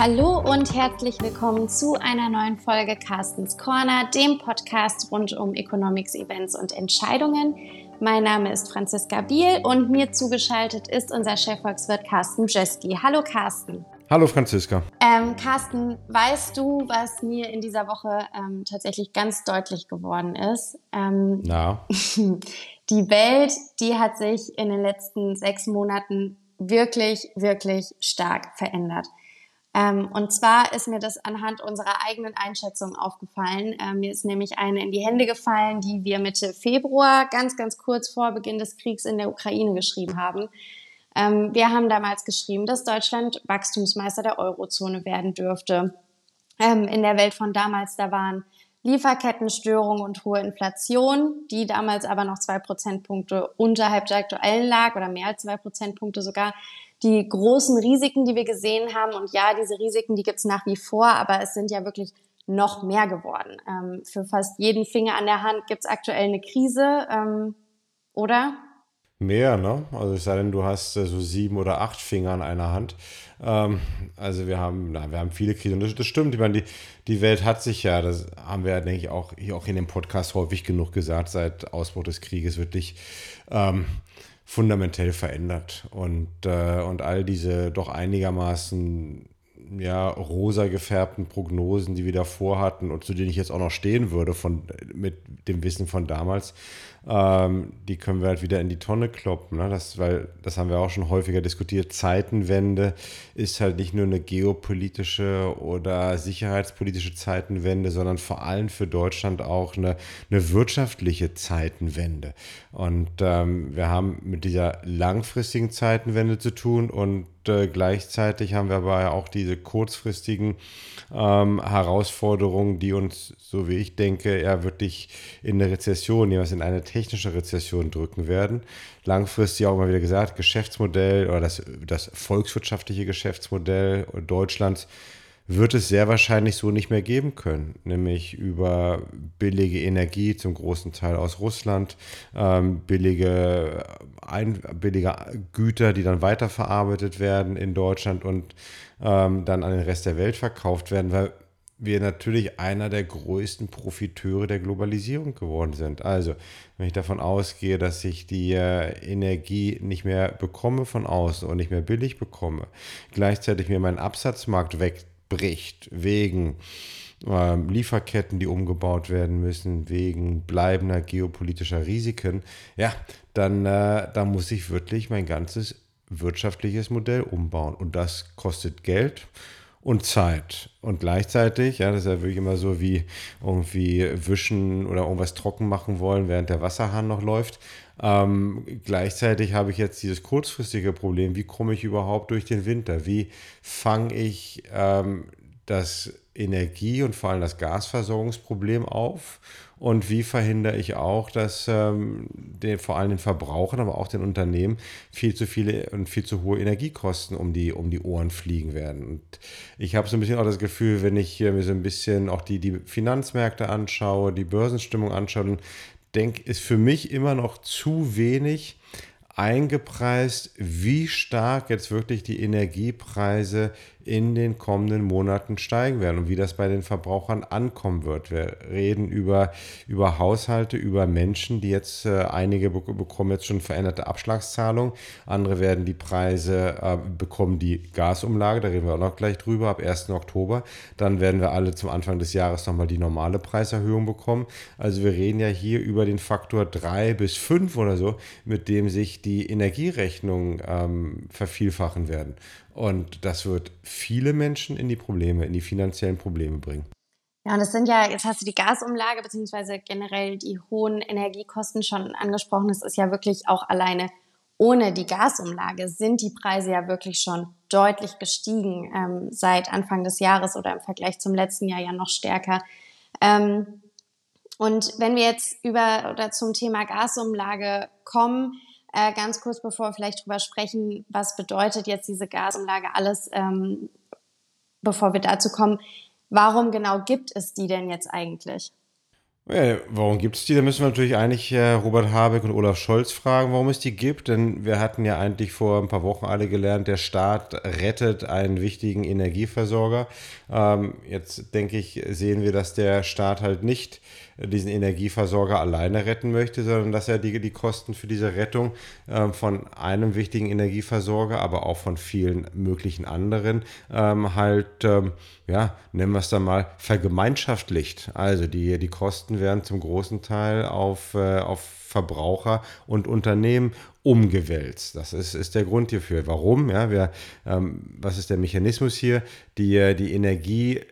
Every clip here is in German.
Hallo und herzlich willkommen zu einer neuen Folge Carstens Corner, dem Podcast rund um Economics, Events und Entscheidungen. Mein Name ist Franziska Biel und mir zugeschaltet ist unser Chefvolkswirt Carsten Jeski. Hallo Carsten. Hallo Franziska. Ähm, Carsten, weißt du, was mir in dieser Woche ähm, tatsächlich ganz deutlich geworden ist? Ähm, Na. Die Welt, die hat sich in den letzten sechs Monaten wirklich, wirklich stark verändert. Ähm, und zwar ist mir das anhand unserer eigenen Einschätzung aufgefallen. Ähm, mir ist nämlich eine in die Hände gefallen, die wir Mitte Februar, ganz, ganz kurz vor Beginn des Kriegs in der Ukraine geschrieben haben. Ähm, wir haben damals geschrieben, dass Deutschland Wachstumsmeister der Eurozone werden dürfte. Ähm, in der Welt von damals, da waren Lieferkettenstörungen und hohe Inflation, die damals aber noch zwei Prozentpunkte unterhalb der aktuellen lag oder mehr als zwei Prozentpunkte sogar die großen Risiken, die wir gesehen haben. Und ja, diese Risiken, die gibt's nach wie vor, aber es sind ja wirklich noch mehr geworden. Ähm, für fast jeden Finger an der Hand gibt's aktuell eine Krise, ähm, oder? Mehr, ne? Also es sei denn, du hast äh, so sieben oder acht Finger an einer Hand. Ähm, also wir haben, na, wir haben viele Krisen. Das, das stimmt. Ich meine, die, die Welt hat sich ja, das haben wir, denke ich, auch hier auch in dem Podcast häufig genug gesagt, seit Ausbruch des Krieges wirklich ähm, fundamentell verändert. Und, äh, und all diese doch einigermaßen ja, rosa gefärbten Prognosen, die wir davor hatten und zu denen ich jetzt auch noch stehen würde von, mit dem Wissen von damals, ähm, die können wir halt wieder in die Tonne kloppen. Ne? Das, weil, das haben wir auch schon häufiger diskutiert. Zeitenwende ist halt nicht nur eine geopolitische oder sicherheitspolitische Zeitenwende, sondern vor allem für Deutschland auch eine, eine wirtschaftliche Zeitenwende. Und ähm, wir haben mit dieser langfristigen Zeitenwende zu tun und äh, gleichzeitig haben wir aber auch diese kurzfristigen ähm, Herausforderungen, die uns, so wie ich denke, ja wirklich in eine Rezession, jeweils in eine technische Rezession drücken werden. Langfristig auch immer wieder gesagt, Geschäftsmodell oder das, das volkswirtschaftliche Geschäftsmodell Deutschlands wird es sehr wahrscheinlich so nicht mehr geben können, nämlich über billige Energie zum großen Teil aus Russland, ähm, billige, ein, billige Güter, die dann weiterverarbeitet werden in Deutschland und ähm, dann an den Rest der Welt verkauft werden, weil wir natürlich einer der größten Profiteure der Globalisierung geworden sind. Also, wenn ich davon ausgehe, dass ich die äh, Energie nicht mehr bekomme von außen und nicht mehr billig bekomme, gleichzeitig mir mein Absatzmarkt weg bricht, wegen äh, Lieferketten, die umgebaut werden müssen, wegen bleibender geopolitischer Risiken, ja, dann, äh, dann muss ich wirklich mein ganzes wirtschaftliches Modell umbauen. Und das kostet Geld und Zeit. Und gleichzeitig, ja, das ist ja wirklich immer so wie irgendwie wischen oder irgendwas trocken machen wollen, während der Wasserhahn noch läuft. Ähm, gleichzeitig habe ich jetzt dieses kurzfristige Problem, wie komme ich überhaupt durch den Winter? Wie fange ich ähm, das Energie- und vor allem das Gasversorgungsproblem auf? Und wie verhindere ich auch, dass ähm, den, vor allem den Verbrauchern, aber auch den Unternehmen viel zu viele und viel zu hohe Energiekosten um die, um die Ohren fliegen werden? Und ich habe so ein bisschen auch das Gefühl, wenn ich mir so ein bisschen auch die, die Finanzmärkte anschaue, die Börsenstimmung anschaue, denke, ist für mich immer noch zu wenig eingepreist, wie stark jetzt wirklich die Energiepreise in den kommenden Monaten steigen werden und wie das bei den Verbrauchern ankommen wird. Wir reden über, über Haushalte, über Menschen, die jetzt, äh, einige bekommen jetzt schon veränderte Abschlagszahlungen, andere werden die Preise, äh, bekommen die Gasumlage, da reden wir auch noch gleich drüber, ab 1. Oktober. Dann werden wir alle zum Anfang des Jahres nochmal die normale Preiserhöhung bekommen. Also wir reden ja hier über den Faktor 3 bis 5 oder so, mit dem sich die Energierechnungen ähm, vervielfachen werden. Und das wird viele Menschen in die Probleme, in die finanziellen Probleme bringen. Ja, und das sind ja, jetzt hast du die Gasumlage beziehungsweise generell die hohen Energiekosten schon angesprochen. Es ist ja wirklich auch alleine ohne die Gasumlage sind die Preise ja wirklich schon deutlich gestiegen ähm, seit Anfang des Jahres oder im Vergleich zum letzten Jahr ja noch stärker. Ähm, und wenn wir jetzt über oder zum Thema Gasumlage kommen, äh, ganz kurz, bevor wir vielleicht drüber sprechen, was bedeutet jetzt diese Gasumlage alles, ähm, bevor wir dazu kommen, warum genau gibt es die denn jetzt eigentlich? Ja, warum gibt es die? Da müssen wir natürlich eigentlich äh, Robert Habeck und Olaf Scholz fragen, warum es die gibt. Denn wir hatten ja eigentlich vor ein paar Wochen alle gelernt, der Staat rettet einen wichtigen Energieversorger. Ähm, jetzt denke ich, sehen wir, dass der Staat halt nicht diesen Energieversorger alleine retten möchte, sondern dass er die, die Kosten für diese Rettung ähm, von einem wichtigen Energieversorger, aber auch von vielen möglichen anderen ähm, halt, ähm, ja, nennen wir es dann mal, vergemeinschaftlicht. Also die, die Kosten werden zum großen Teil auf, äh, auf Verbraucher und Unternehmen umgewälzt. Das ist, ist der Grund hierfür. Warum? Ja, wir, ähm, was ist der Mechanismus hier? Die, die Energie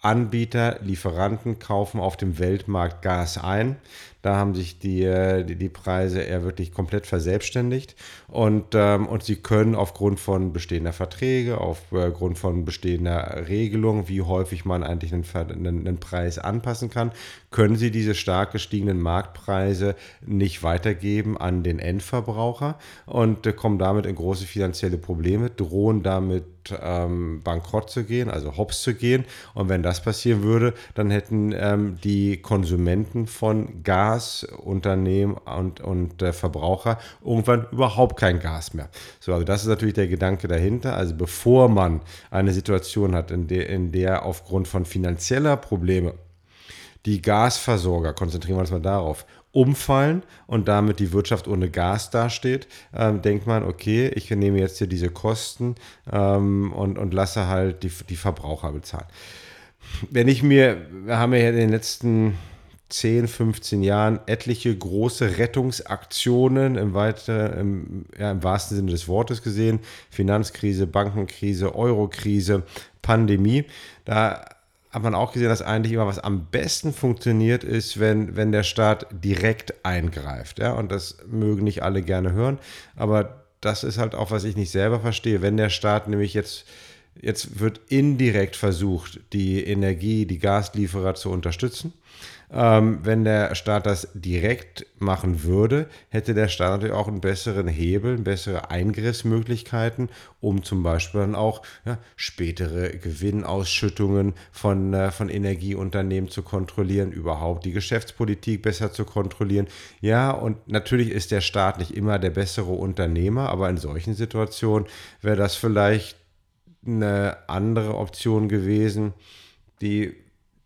Anbieter, Lieferanten kaufen auf dem Weltmarkt Gas ein. Da haben sich die, äh, die, die Preise eher wirklich komplett verselbstständigt. Und, ähm, und sie können aufgrund von bestehender Verträge, aufgrund von bestehender Regelungen, wie häufig man eigentlich einen, einen, einen Preis anpassen kann, können sie diese stark gestiegenen Marktpreise nicht weitergeben an den Endverbraucher und äh, kommen damit in große finanzielle Probleme, drohen damit ähm, bankrott zu gehen, also hops zu gehen. Und wenn das passieren würde, dann hätten ähm, die Konsumenten von Gas Gasunternehmen und, und äh, Verbraucher irgendwann überhaupt kein Gas mehr. So, also das ist natürlich der Gedanke dahinter. Also bevor man eine Situation hat, in der, in der aufgrund von finanzieller Probleme die Gasversorger, konzentrieren wir uns mal darauf, umfallen und damit die Wirtschaft ohne Gas dasteht, ähm, denkt man, okay, ich nehme jetzt hier diese Kosten ähm, und, und lasse halt die, die Verbraucher bezahlen. Wenn ich mir, wir haben ja in den letzten 10, 15 Jahren etliche große Rettungsaktionen im, weiter, im, ja, im wahrsten Sinne des Wortes gesehen. Finanzkrise, Bankenkrise, Eurokrise, Pandemie. Da hat man auch gesehen, dass eigentlich immer was am besten funktioniert ist, wenn, wenn der Staat direkt eingreift. Ja? Und das mögen nicht alle gerne hören, aber das ist halt auch, was ich nicht selber verstehe. Wenn der Staat nämlich jetzt, jetzt wird indirekt versucht, die Energie, die Gaslieferer zu unterstützen ähm, wenn der Staat das direkt machen würde, hätte der Staat natürlich auch einen besseren Hebel, bessere Eingriffsmöglichkeiten, um zum Beispiel dann auch ja, spätere Gewinnausschüttungen von, äh, von Energieunternehmen zu kontrollieren, überhaupt die Geschäftspolitik besser zu kontrollieren. Ja, und natürlich ist der Staat nicht immer der bessere Unternehmer, aber in solchen Situationen wäre das vielleicht eine andere Option gewesen, die,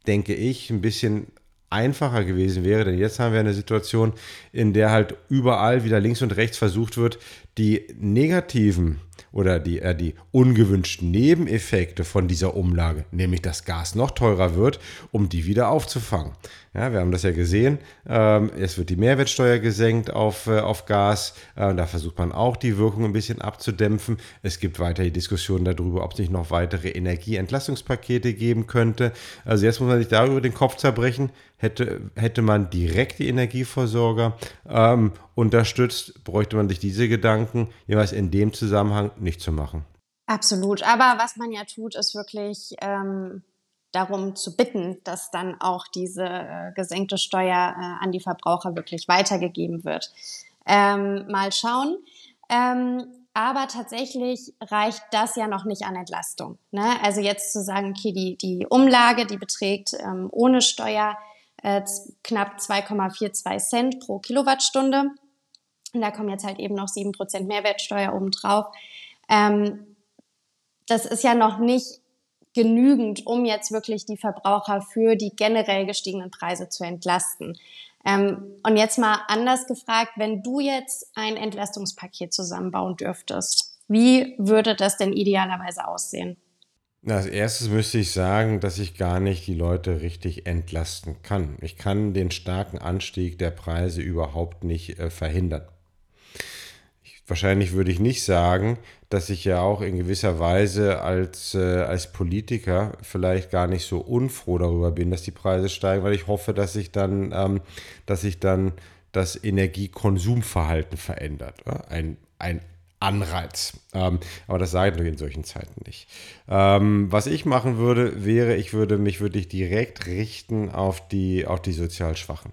denke ich, ein bisschen einfacher gewesen wäre, denn jetzt haben wir eine Situation, in der halt überall wieder links und rechts versucht wird, die negativen oder die, äh, die ungewünschten Nebeneffekte von dieser Umlage, nämlich dass Gas noch teurer wird, um die wieder aufzufangen. Ja, wir haben das ja gesehen. Ähm, es wird die Mehrwertsteuer gesenkt auf, äh, auf Gas. Äh, da versucht man auch die Wirkung ein bisschen abzudämpfen. Es gibt weiterhin Diskussionen darüber, ob es nicht noch weitere Energieentlastungspakete geben könnte. Also jetzt muss man sich darüber den Kopf zerbrechen. Hätte, hätte man direkt die Energieversorger ähm, unterstützt, bräuchte man sich diese Gedanken jeweils in dem Zusammenhang nicht zu machen. Absolut. Aber was man ja tut, ist wirklich ähm, darum zu bitten, dass dann auch diese äh, gesenkte Steuer äh, an die Verbraucher wirklich weitergegeben wird. Ähm, mal schauen. Ähm, aber tatsächlich reicht das ja noch nicht an Entlastung. Ne? Also jetzt zu sagen, okay, die, die Umlage, die beträgt ähm, ohne Steuer äh, knapp 2,42 Cent pro Kilowattstunde. Und da kommen jetzt halt eben noch 7% Mehrwertsteuer obendrauf. Ähm, das ist ja noch nicht genügend, um jetzt wirklich die Verbraucher für die generell gestiegenen Preise zu entlasten. Ähm, und jetzt mal anders gefragt, wenn du jetzt ein Entlastungspaket zusammenbauen dürftest, wie würde das denn idealerweise aussehen? Als erstes müsste ich sagen, dass ich gar nicht die Leute richtig entlasten kann. Ich kann den starken Anstieg der Preise überhaupt nicht äh, verhindern. Ich, wahrscheinlich würde ich nicht sagen, dass ich ja auch in gewisser Weise als, äh, als Politiker vielleicht gar nicht so unfroh darüber bin, dass die Preise steigen, weil ich hoffe, dass sich dann, ähm, dann das Energiekonsumverhalten verändert. Ein, ein Anreiz. Ähm, aber das sage ich in solchen Zeiten nicht. Ähm, was ich machen würde, wäre, ich würde mich wirklich direkt richten auf die, auf die sozial Schwachen.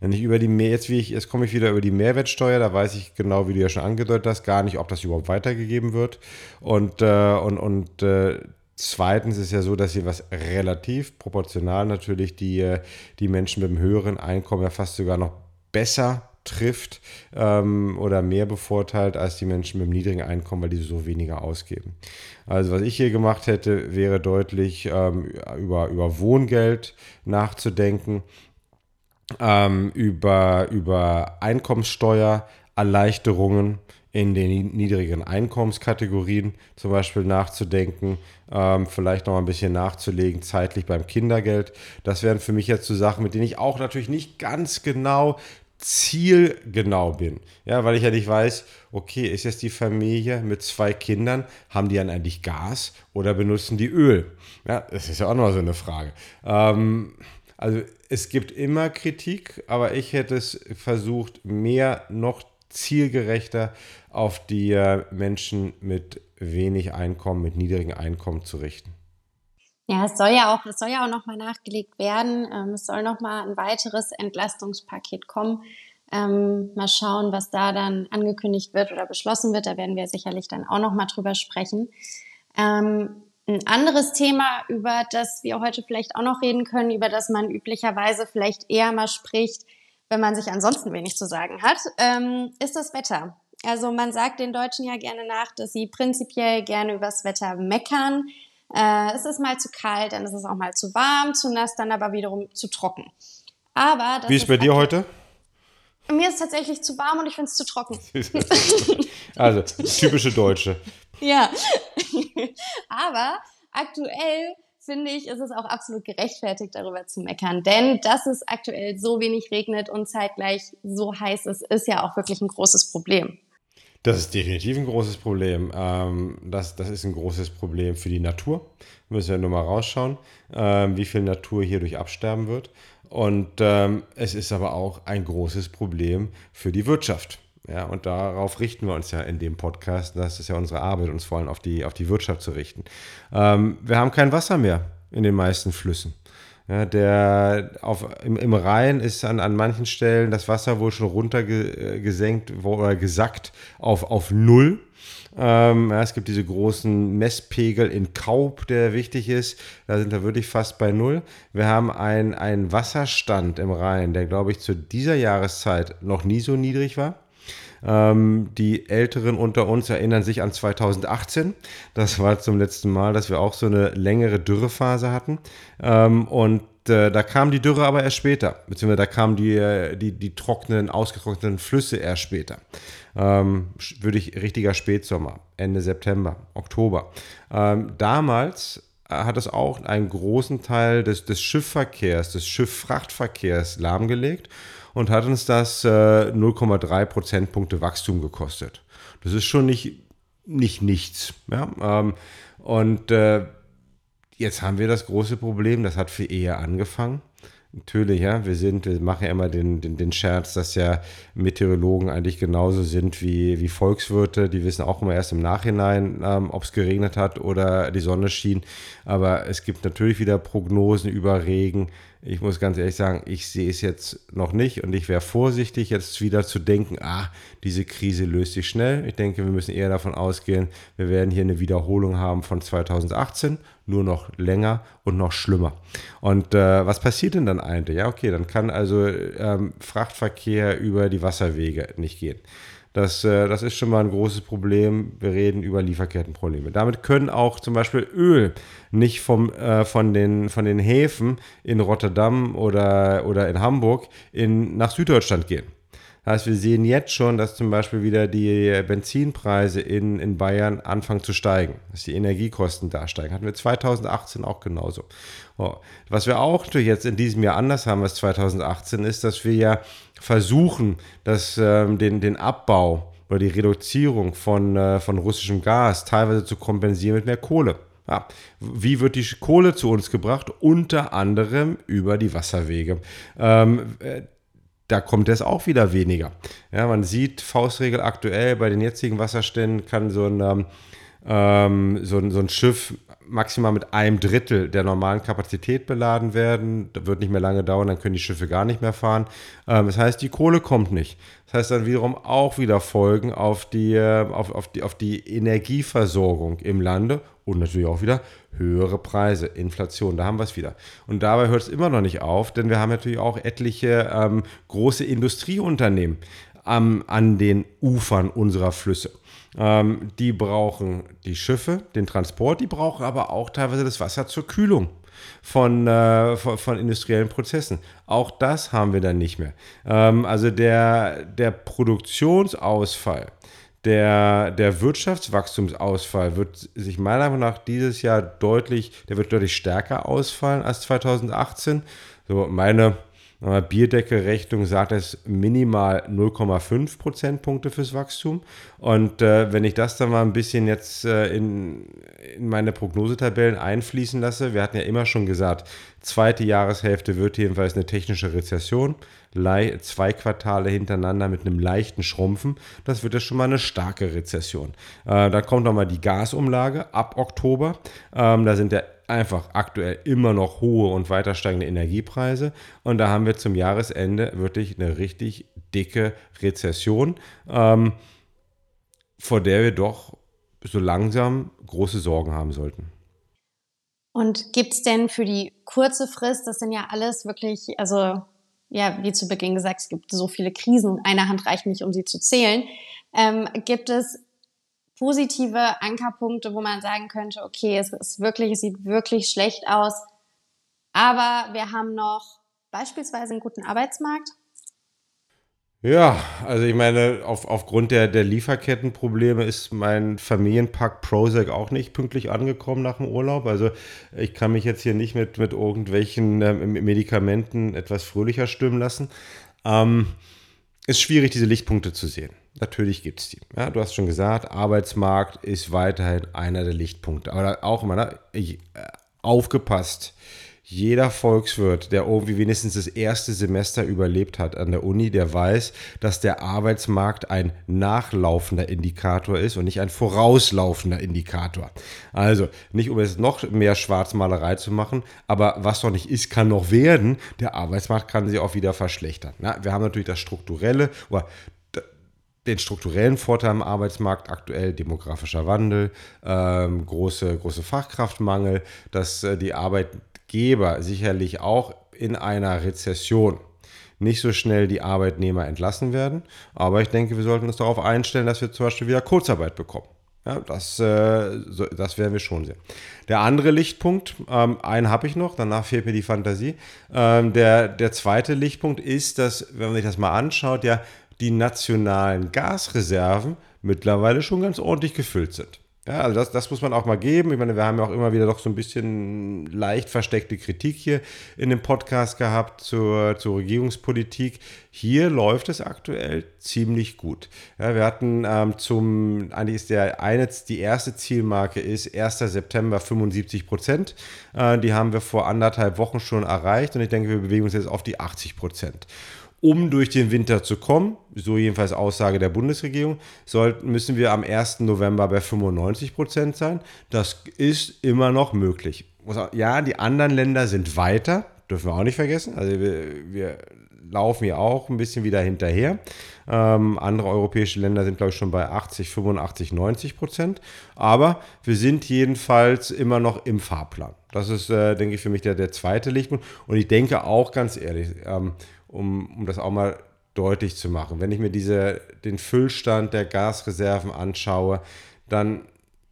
Wenn ich über die Mehr, jetzt wie ich, jetzt komme ich wieder über die Mehrwertsteuer, da weiß ich genau, wie du ja schon angedeutet hast, gar nicht, ob das überhaupt weitergegeben wird. Und, äh, und, und äh, Zweitens ist ja so, dass hier was relativ proportional natürlich die, äh, die Menschen mit dem höheren Einkommen ja fast sogar noch besser trifft ähm, oder mehr bevorteilt als die Menschen mit dem niedrigen Einkommen, weil die so weniger ausgeben. Also was ich hier gemacht hätte, wäre deutlich ähm, über, über Wohngeld nachzudenken, ähm, über, über Einkommenssteuererleichterungen in den niedrigen Einkommenskategorien zum Beispiel nachzudenken, ähm, vielleicht noch ein bisschen nachzulegen, zeitlich beim Kindergeld. Das wären für mich jetzt so Sachen, mit denen ich auch natürlich nicht ganz genau zielgenau bin. Ja, weil ich ja nicht weiß, okay, ist jetzt die Familie mit zwei Kindern, haben die dann eigentlich Gas oder benutzen die Öl? Ja, das ist ja auch noch so eine Frage. Ähm, also es gibt immer Kritik, aber ich hätte es versucht, mehr noch zielgerechter auf die äh, Menschen mit wenig Einkommen, mit niedrigem Einkommen zu richten. Ja, es soll ja auch, es soll ja auch nochmal nachgelegt werden. Ähm, es soll nochmal ein weiteres Entlastungspaket kommen. Ähm, mal schauen, was da dann angekündigt wird oder beschlossen wird. Da werden wir sicherlich dann auch nochmal drüber sprechen. Ähm, ein anderes Thema, über das wir heute vielleicht auch noch reden können, über das man üblicherweise vielleicht eher mal spricht, wenn man sich ansonsten wenig zu sagen hat, ähm, ist das Wetter. Also man sagt den Deutschen ja gerne nach, dass sie prinzipiell gerne übers Wetter meckern. Äh, es ist mal zu kalt, dann ist es auch mal zu warm, zu nass, dann aber wiederum zu trocken. Aber Wie ist es bei dir heute? Mir ist tatsächlich zu warm und ich finde es zu trocken. also, typische Deutsche. ja. aber aktuell finde ich, ist es auch absolut gerechtfertigt, darüber zu meckern. Denn dass es aktuell so wenig regnet und zeitgleich so heiß ist, ist ja auch wirklich ein großes Problem. Das ist definitiv ein großes Problem. Ähm, das, das ist ein großes Problem für die Natur. Müssen wir nur mal rausschauen, ähm, wie viel Natur hier durch absterben wird. Und ähm, es ist aber auch ein großes Problem für die Wirtschaft. Ja, und darauf richten wir uns ja in dem Podcast. Das ist ja unsere Arbeit, uns vor allem auf die, auf die Wirtschaft zu richten. Ähm, wir haben kein Wasser mehr in den meisten Flüssen. Ja, der auf, im, im Rhein ist an, an manchen Stellen das Wasser wohl schon runtergesenkt äh, oder gesackt auf, auf Null. Ähm, ja, es gibt diese großen Messpegel in Kaub, der wichtig ist. Da sind wir wirklich fast bei Null. Wir haben einen Wasserstand im Rhein, der, glaube ich, zu dieser Jahreszeit noch nie so niedrig war. Ähm, die Älteren unter uns erinnern sich an 2018. Das war zum letzten Mal, dass wir auch so eine längere Dürrephase hatten. Ähm, und äh, da kam die Dürre aber erst später, beziehungsweise da kamen die, äh, die, die trockenen, ausgetrockneten Flüsse erst später. Ähm, würde ich richtiger Spätsommer, Ende September, Oktober. Ähm, damals hat es auch einen großen Teil des, des Schiffverkehrs, des Schifffrachtverkehrs lahmgelegt und hat uns das äh, 0,3 Prozentpunkte Wachstum gekostet. Das ist schon nicht, nicht nichts. Ja? Ähm, und äh, jetzt haben wir das große Problem, das hat für eher angefangen. Natürlich, ja, wir sind, wir machen ja immer den, den, den Scherz, dass ja Meteorologen eigentlich genauso sind wie, wie Volkswirte. Die wissen auch immer erst im Nachhinein, ähm, ob es geregnet hat oder die Sonne schien. Aber es gibt natürlich wieder Prognosen über Regen. Ich muss ganz ehrlich sagen, ich sehe es jetzt noch nicht und ich wäre vorsichtig, jetzt wieder zu denken, ah, diese Krise löst sich schnell. Ich denke, wir müssen eher davon ausgehen, wir werden hier eine Wiederholung haben von 2018, nur noch länger und noch schlimmer. Und äh, was passiert denn dann eigentlich? Ja, okay, dann kann also ähm, Frachtverkehr über die Wasserwege nicht gehen. Das, äh, das ist schon mal ein großes Problem. Wir reden über Lieferkettenprobleme. Damit können auch zum Beispiel Öl nicht vom, äh, von, den, von den Häfen in Rotterdam oder, oder in Hamburg in, nach Süddeutschland gehen. Heißt, wir sehen jetzt schon, dass zum Beispiel wieder die Benzinpreise in, in Bayern anfangen zu steigen, dass die Energiekosten da steigen. Hatten wir 2018 auch genauso. Oh. Was wir auch jetzt in diesem Jahr anders haben als 2018 ist, dass wir ja versuchen, dass, ähm, den, den Abbau oder die Reduzierung von, äh, von russischem Gas teilweise zu kompensieren mit mehr Kohle. Ja. Wie wird die Kohle zu uns gebracht? Unter anderem über die Wasserwege. Ähm, äh, da kommt es auch wieder weniger. Ja, man sieht Faustregel aktuell bei den jetzigen Wasserständen kann so ein, ähm, so ein, so ein Schiff maximal mit einem Drittel der normalen Kapazität beladen werden. Das wird nicht mehr lange dauern, dann können die Schiffe gar nicht mehr fahren. Ähm, das heißt, die Kohle kommt nicht. Das heißt dann wiederum auch wieder Folgen auf die, äh, auf, auf, die, auf die Energieversorgung im Lande und natürlich auch wieder höhere Preise, Inflation, da haben wir es wieder. Und dabei hört es immer noch nicht auf, denn wir haben natürlich auch etliche ähm, große Industrieunternehmen ähm, an den Ufern unserer Flüsse. Ähm, die brauchen die Schiffe, den Transport, die brauchen aber auch teilweise das Wasser zur Kühlung. Von, äh, von, von, industriellen Prozessen. Auch das haben wir dann nicht mehr. Ähm, also der, der Produktionsausfall, der, der Wirtschaftswachstumsausfall wird sich meiner Meinung nach dieses Jahr deutlich, der wird deutlich stärker ausfallen als 2018. So meine Bierdeckelrechnung sagt es minimal 0,5 Prozentpunkte fürs Wachstum. Und äh, wenn ich das dann mal ein bisschen jetzt äh, in, in meine Prognosetabellen einfließen lasse, wir hatten ja immer schon gesagt, zweite Jahreshälfte wird jedenfalls eine technische Rezession, zwei Quartale hintereinander mit einem leichten Schrumpfen, das wird ja schon mal eine starke Rezession. Äh, da kommt nochmal die Gasumlage ab Oktober. Ähm, da sind ja einfach aktuell immer noch hohe und weiter steigende Energiepreise. Und da haben wir zum Jahresende wirklich eine richtig dicke Rezession, ähm, vor der wir doch so langsam große Sorgen haben sollten. Und gibt es denn für die kurze Frist, das sind ja alles wirklich, also ja, wie zu Beginn gesagt, es gibt so viele Krisen, eine Hand reicht nicht, um sie zu zählen. Ähm, gibt es positive Ankerpunkte, wo man sagen könnte, okay, es ist wirklich, es sieht wirklich schlecht aus, aber wir haben noch beispielsweise einen guten Arbeitsmarkt? Ja, also ich meine, auf, aufgrund der, der Lieferkettenprobleme ist mein Familienpack Prozac auch nicht pünktlich angekommen nach dem Urlaub. Also ich kann mich jetzt hier nicht mit, mit irgendwelchen äh, Medikamenten etwas fröhlicher stimmen lassen. Ähm, ist schwierig, diese Lichtpunkte zu sehen. Natürlich gibt es die. Ja, du hast schon gesagt, Arbeitsmarkt ist weiterhin einer der Lichtpunkte. Aber auch immer, ne, ich, äh, aufgepasst jeder Volkswirt, der irgendwie wenigstens das erste Semester überlebt hat an der Uni, der weiß, dass der Arbeitsmarkt ein nachlaufender Indikator ist und nicht ein vorauslaufender Indikator. Also nicht, um jetzt noch mehr Schwarzmalerei zu machen, aber was noch nicht ist, kann noch werden. Der Arbeitsmarkt kann sich auch wieder verschlechtern. Na, wir haben natürlich das strukturelle oder den strukturellen Vorteil am Arbeitsmarkt aktuell, demografischer Wandel, ähm, große, große Fachkraftmangel, dass äh, die Arbeit Arbeitgeber sicherlich auch in einer Rezession nicht so schnell die Arbeitnehmer entlassen werden. Aber ich denke, wir sollten uns darauf einstellen, dass wir zum Beispiel wieder Kurzarbeit bekommen. Ja, das, äh, das werden wir schon sehen. Der andere Lichtpunkt, ähm, einen habe ich noch, danach fehlt mir die Fantasie. Ähm, der, der zweite Lichtpunkt ist, dass, wenn man sich das mal anschaut, ja, die nationalen Gasreserven mittlerweile schon ganz ordentlich gefüllt sind. Ja, also das, das muss man auch mal geben. Ich meine, wir haben ja auch immer wieder doch so ein bisschen leicht versteckte Kritik hier in dem Podcast gehabt zur, zur Regierungspolitik. Hier läuft es aktuell ziemlich gut. Ja, wir hatten ähm, zum, eigentlich ist der eine, die erste Zielmarke ist 1. September 75 Prozent. Äh, die haben wir vor anderthalb Wochen schon erreicht und ich denke, wir bewegen uns jetzt auf die 80 Prozent um durch den Winter zu kommen, so jedenfalls Aussage der Bundesregierung, sollten, müssen wir am 1. November bei 95 Prozent sein. Das ist immer noch möglich. Ja, die anderen Länder sind weiter, dürfen wir auch nicht vergessen. Also wir, wir laufen ja auch ein bisschen wieder hinterher. Ähm, andere europäische Länder sind, glaube ich, schon bei 80, 85, 90 Prozent. Aber wir sind jedenfalls immer noch im Fahrplan. Das ist, äh, denke ich, für mich der, der zweite Lichtpunkt. Und ich denke auch ganz ehrlich, ähm, um, um das auch mal deutlich zu machen. Wenn ich mir diese, den Füllstand der Gasreserven anschaue, dann,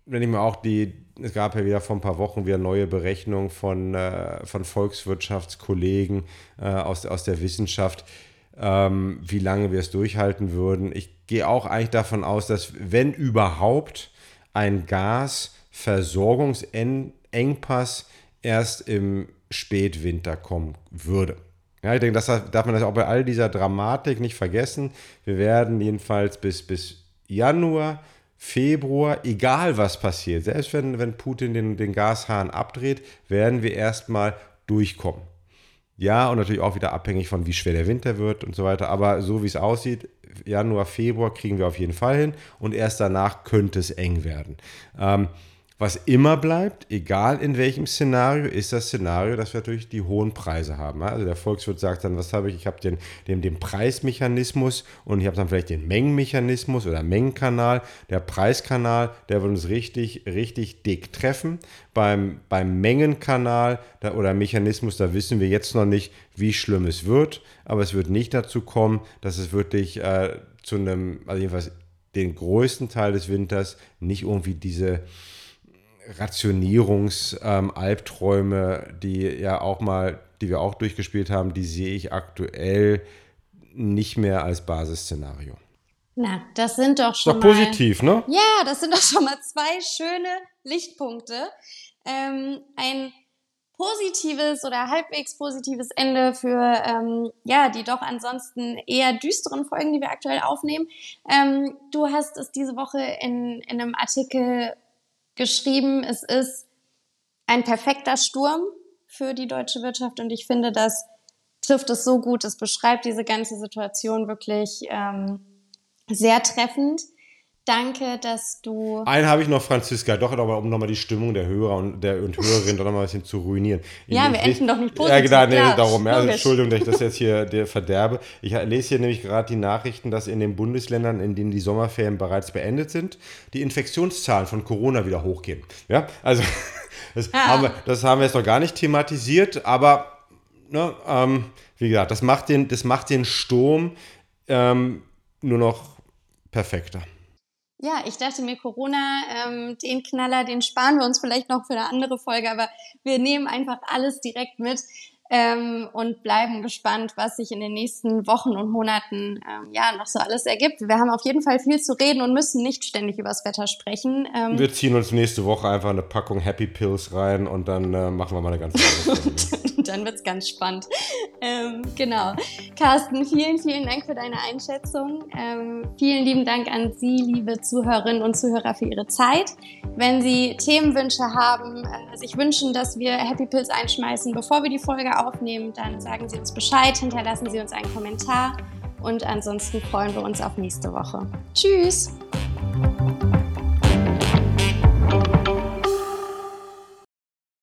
wenn ich mir auch die, es gab ja wieder vor ein paar Wochen wieder neue Berechnungen von, äh, von Volkswirtschaftskollegen äh, aus, aus der Wissenschaft, ähm, wie lange wir es durchhalten würden. Ich gehe auch eigentlich davon aus, dass wenn überhaupt ein Gasversorgungsengpass erst im Spätwinter kommen würde. Ja, ich denke, das darf man das auch bei all dieser Dramatik nicht vergessen. Wir werden jedenfalls bis, bis Januar, Februar, egal was passiert, selbst wenn, wenn Putin den, den Gashahn abdreht, werden wir erstmal durchkommen. Ja, und natürlich auch wieder abhängig von, wie schwer der Winter wird und so weiter. Aber so wie es aussieht, Januar, Februar kriegen wir auf jeden Fall hin und erst danach könnte es eng werden. Ähm, Was immer bleibt, egal in welchem Szenario, ist das Szenario, dass wir natürlich die hohen Preise haben. Also der Volkswirt sagt dann, was habe ich? Ich habe den, den, den Preismechanismus und ich habe dann vielleicht den Mengenmechanismus oder Mengenkanal. Der Preiskanal, der wird uns richtig, richtig dick treffen. Beim, beim Mengenkanal da, oder Mechanismus, da wissen wir jetzt noch nicht, wie schlimm es wird, aber es wird nicht dazu kommen, dass es wirklich äh, zu einem, also jedenfalls den größten Teil des Winters nicht irgendwie diese Rationierungsalbträume, ähm, die ja auch mal, die wir auch durchgespielt haben, die sehe ich aktuell nicht mehr als Basisszenario. Na, das sind doch schon. Ist doch positiv, mal, ne? Ja, das sind doch schon mal zwei schöne Lichtpunkte. Ähm, ein positives oder halbwegs positives Ende für ähm, ja die doch ansonsten eher düsteren Folgen, die wir aktuell aufnehmen. Ähm, du hast es diese Woche in, in einem Artikel geschrieben, es ist ein perfekter Sturm für die deutsche Wirtschaft und ich finde, das trifft es so gut. Es beschreibt diese ganze Situation wirklich ähm, sehr treffend. Danke, dass du. Einen habe ich noch, Franziska, doch, aber um nochmal die Stimmung der Hörer und der und Hörerinnen doch nochmal ein bisschen zu ruinieren. ja, ich, wir enden doch nicht positiv. Ja, genau, nee, ja, darum. Ja, also, Entschuldigung, dass ich das jetzt hier dir verderbe. Ich lese hier nämlich gerade die Nachrichten, dass in den Bundesländern, in denen die Sommerferien bereits beendet sind, die Infektionszahlen von Corona wieder hochgehen. Ja, also das, ja. Haben, wir, das haben wir jetzt noch gar nicht thematisiert, aber ne, ähm, wie gesagt, das macht den, das macht den Sturm ähm, nur noch perfekter. Ja, ich dachte mir, Corona, ähm, den Knaller, den sparen wir uns vielleicht noch für eine andere Folge, aber wir nehmen einfach alles direkt mit ähm, und bleiben gespannt, was sich in den nächsten Wochen und Monaten ähm, ja noch so alles ergibt. Wir haben auf jeden Fall viel zu reden und müssen nicht ständig übers Wetter sprechen. Ähm, wir ziehen uns nächste Woche einfach eine Packung Happy Pills rein und dann äh, machen wir mal eine ganze Folge. dann wird's ganz spannend. Ähm, genau. Carsten, vielen, vielen Dank für deine Einschätzung. Ähm, vielen lieben Dank an Sie, liebe Zuhörerinnen und Zuhörer, für Ihre Zeit. Wenn Sie Themenwünsche haben, äh, sich wünschen, dass wir Happy Pills einschmeißen, bevor wir die Folge aufnehmen, dann sagen Sie uns Bescheid, hinterlassen Sie uns einen Kommentar und ansonsten freuen wir uns auf nächste Woche. Tschüss!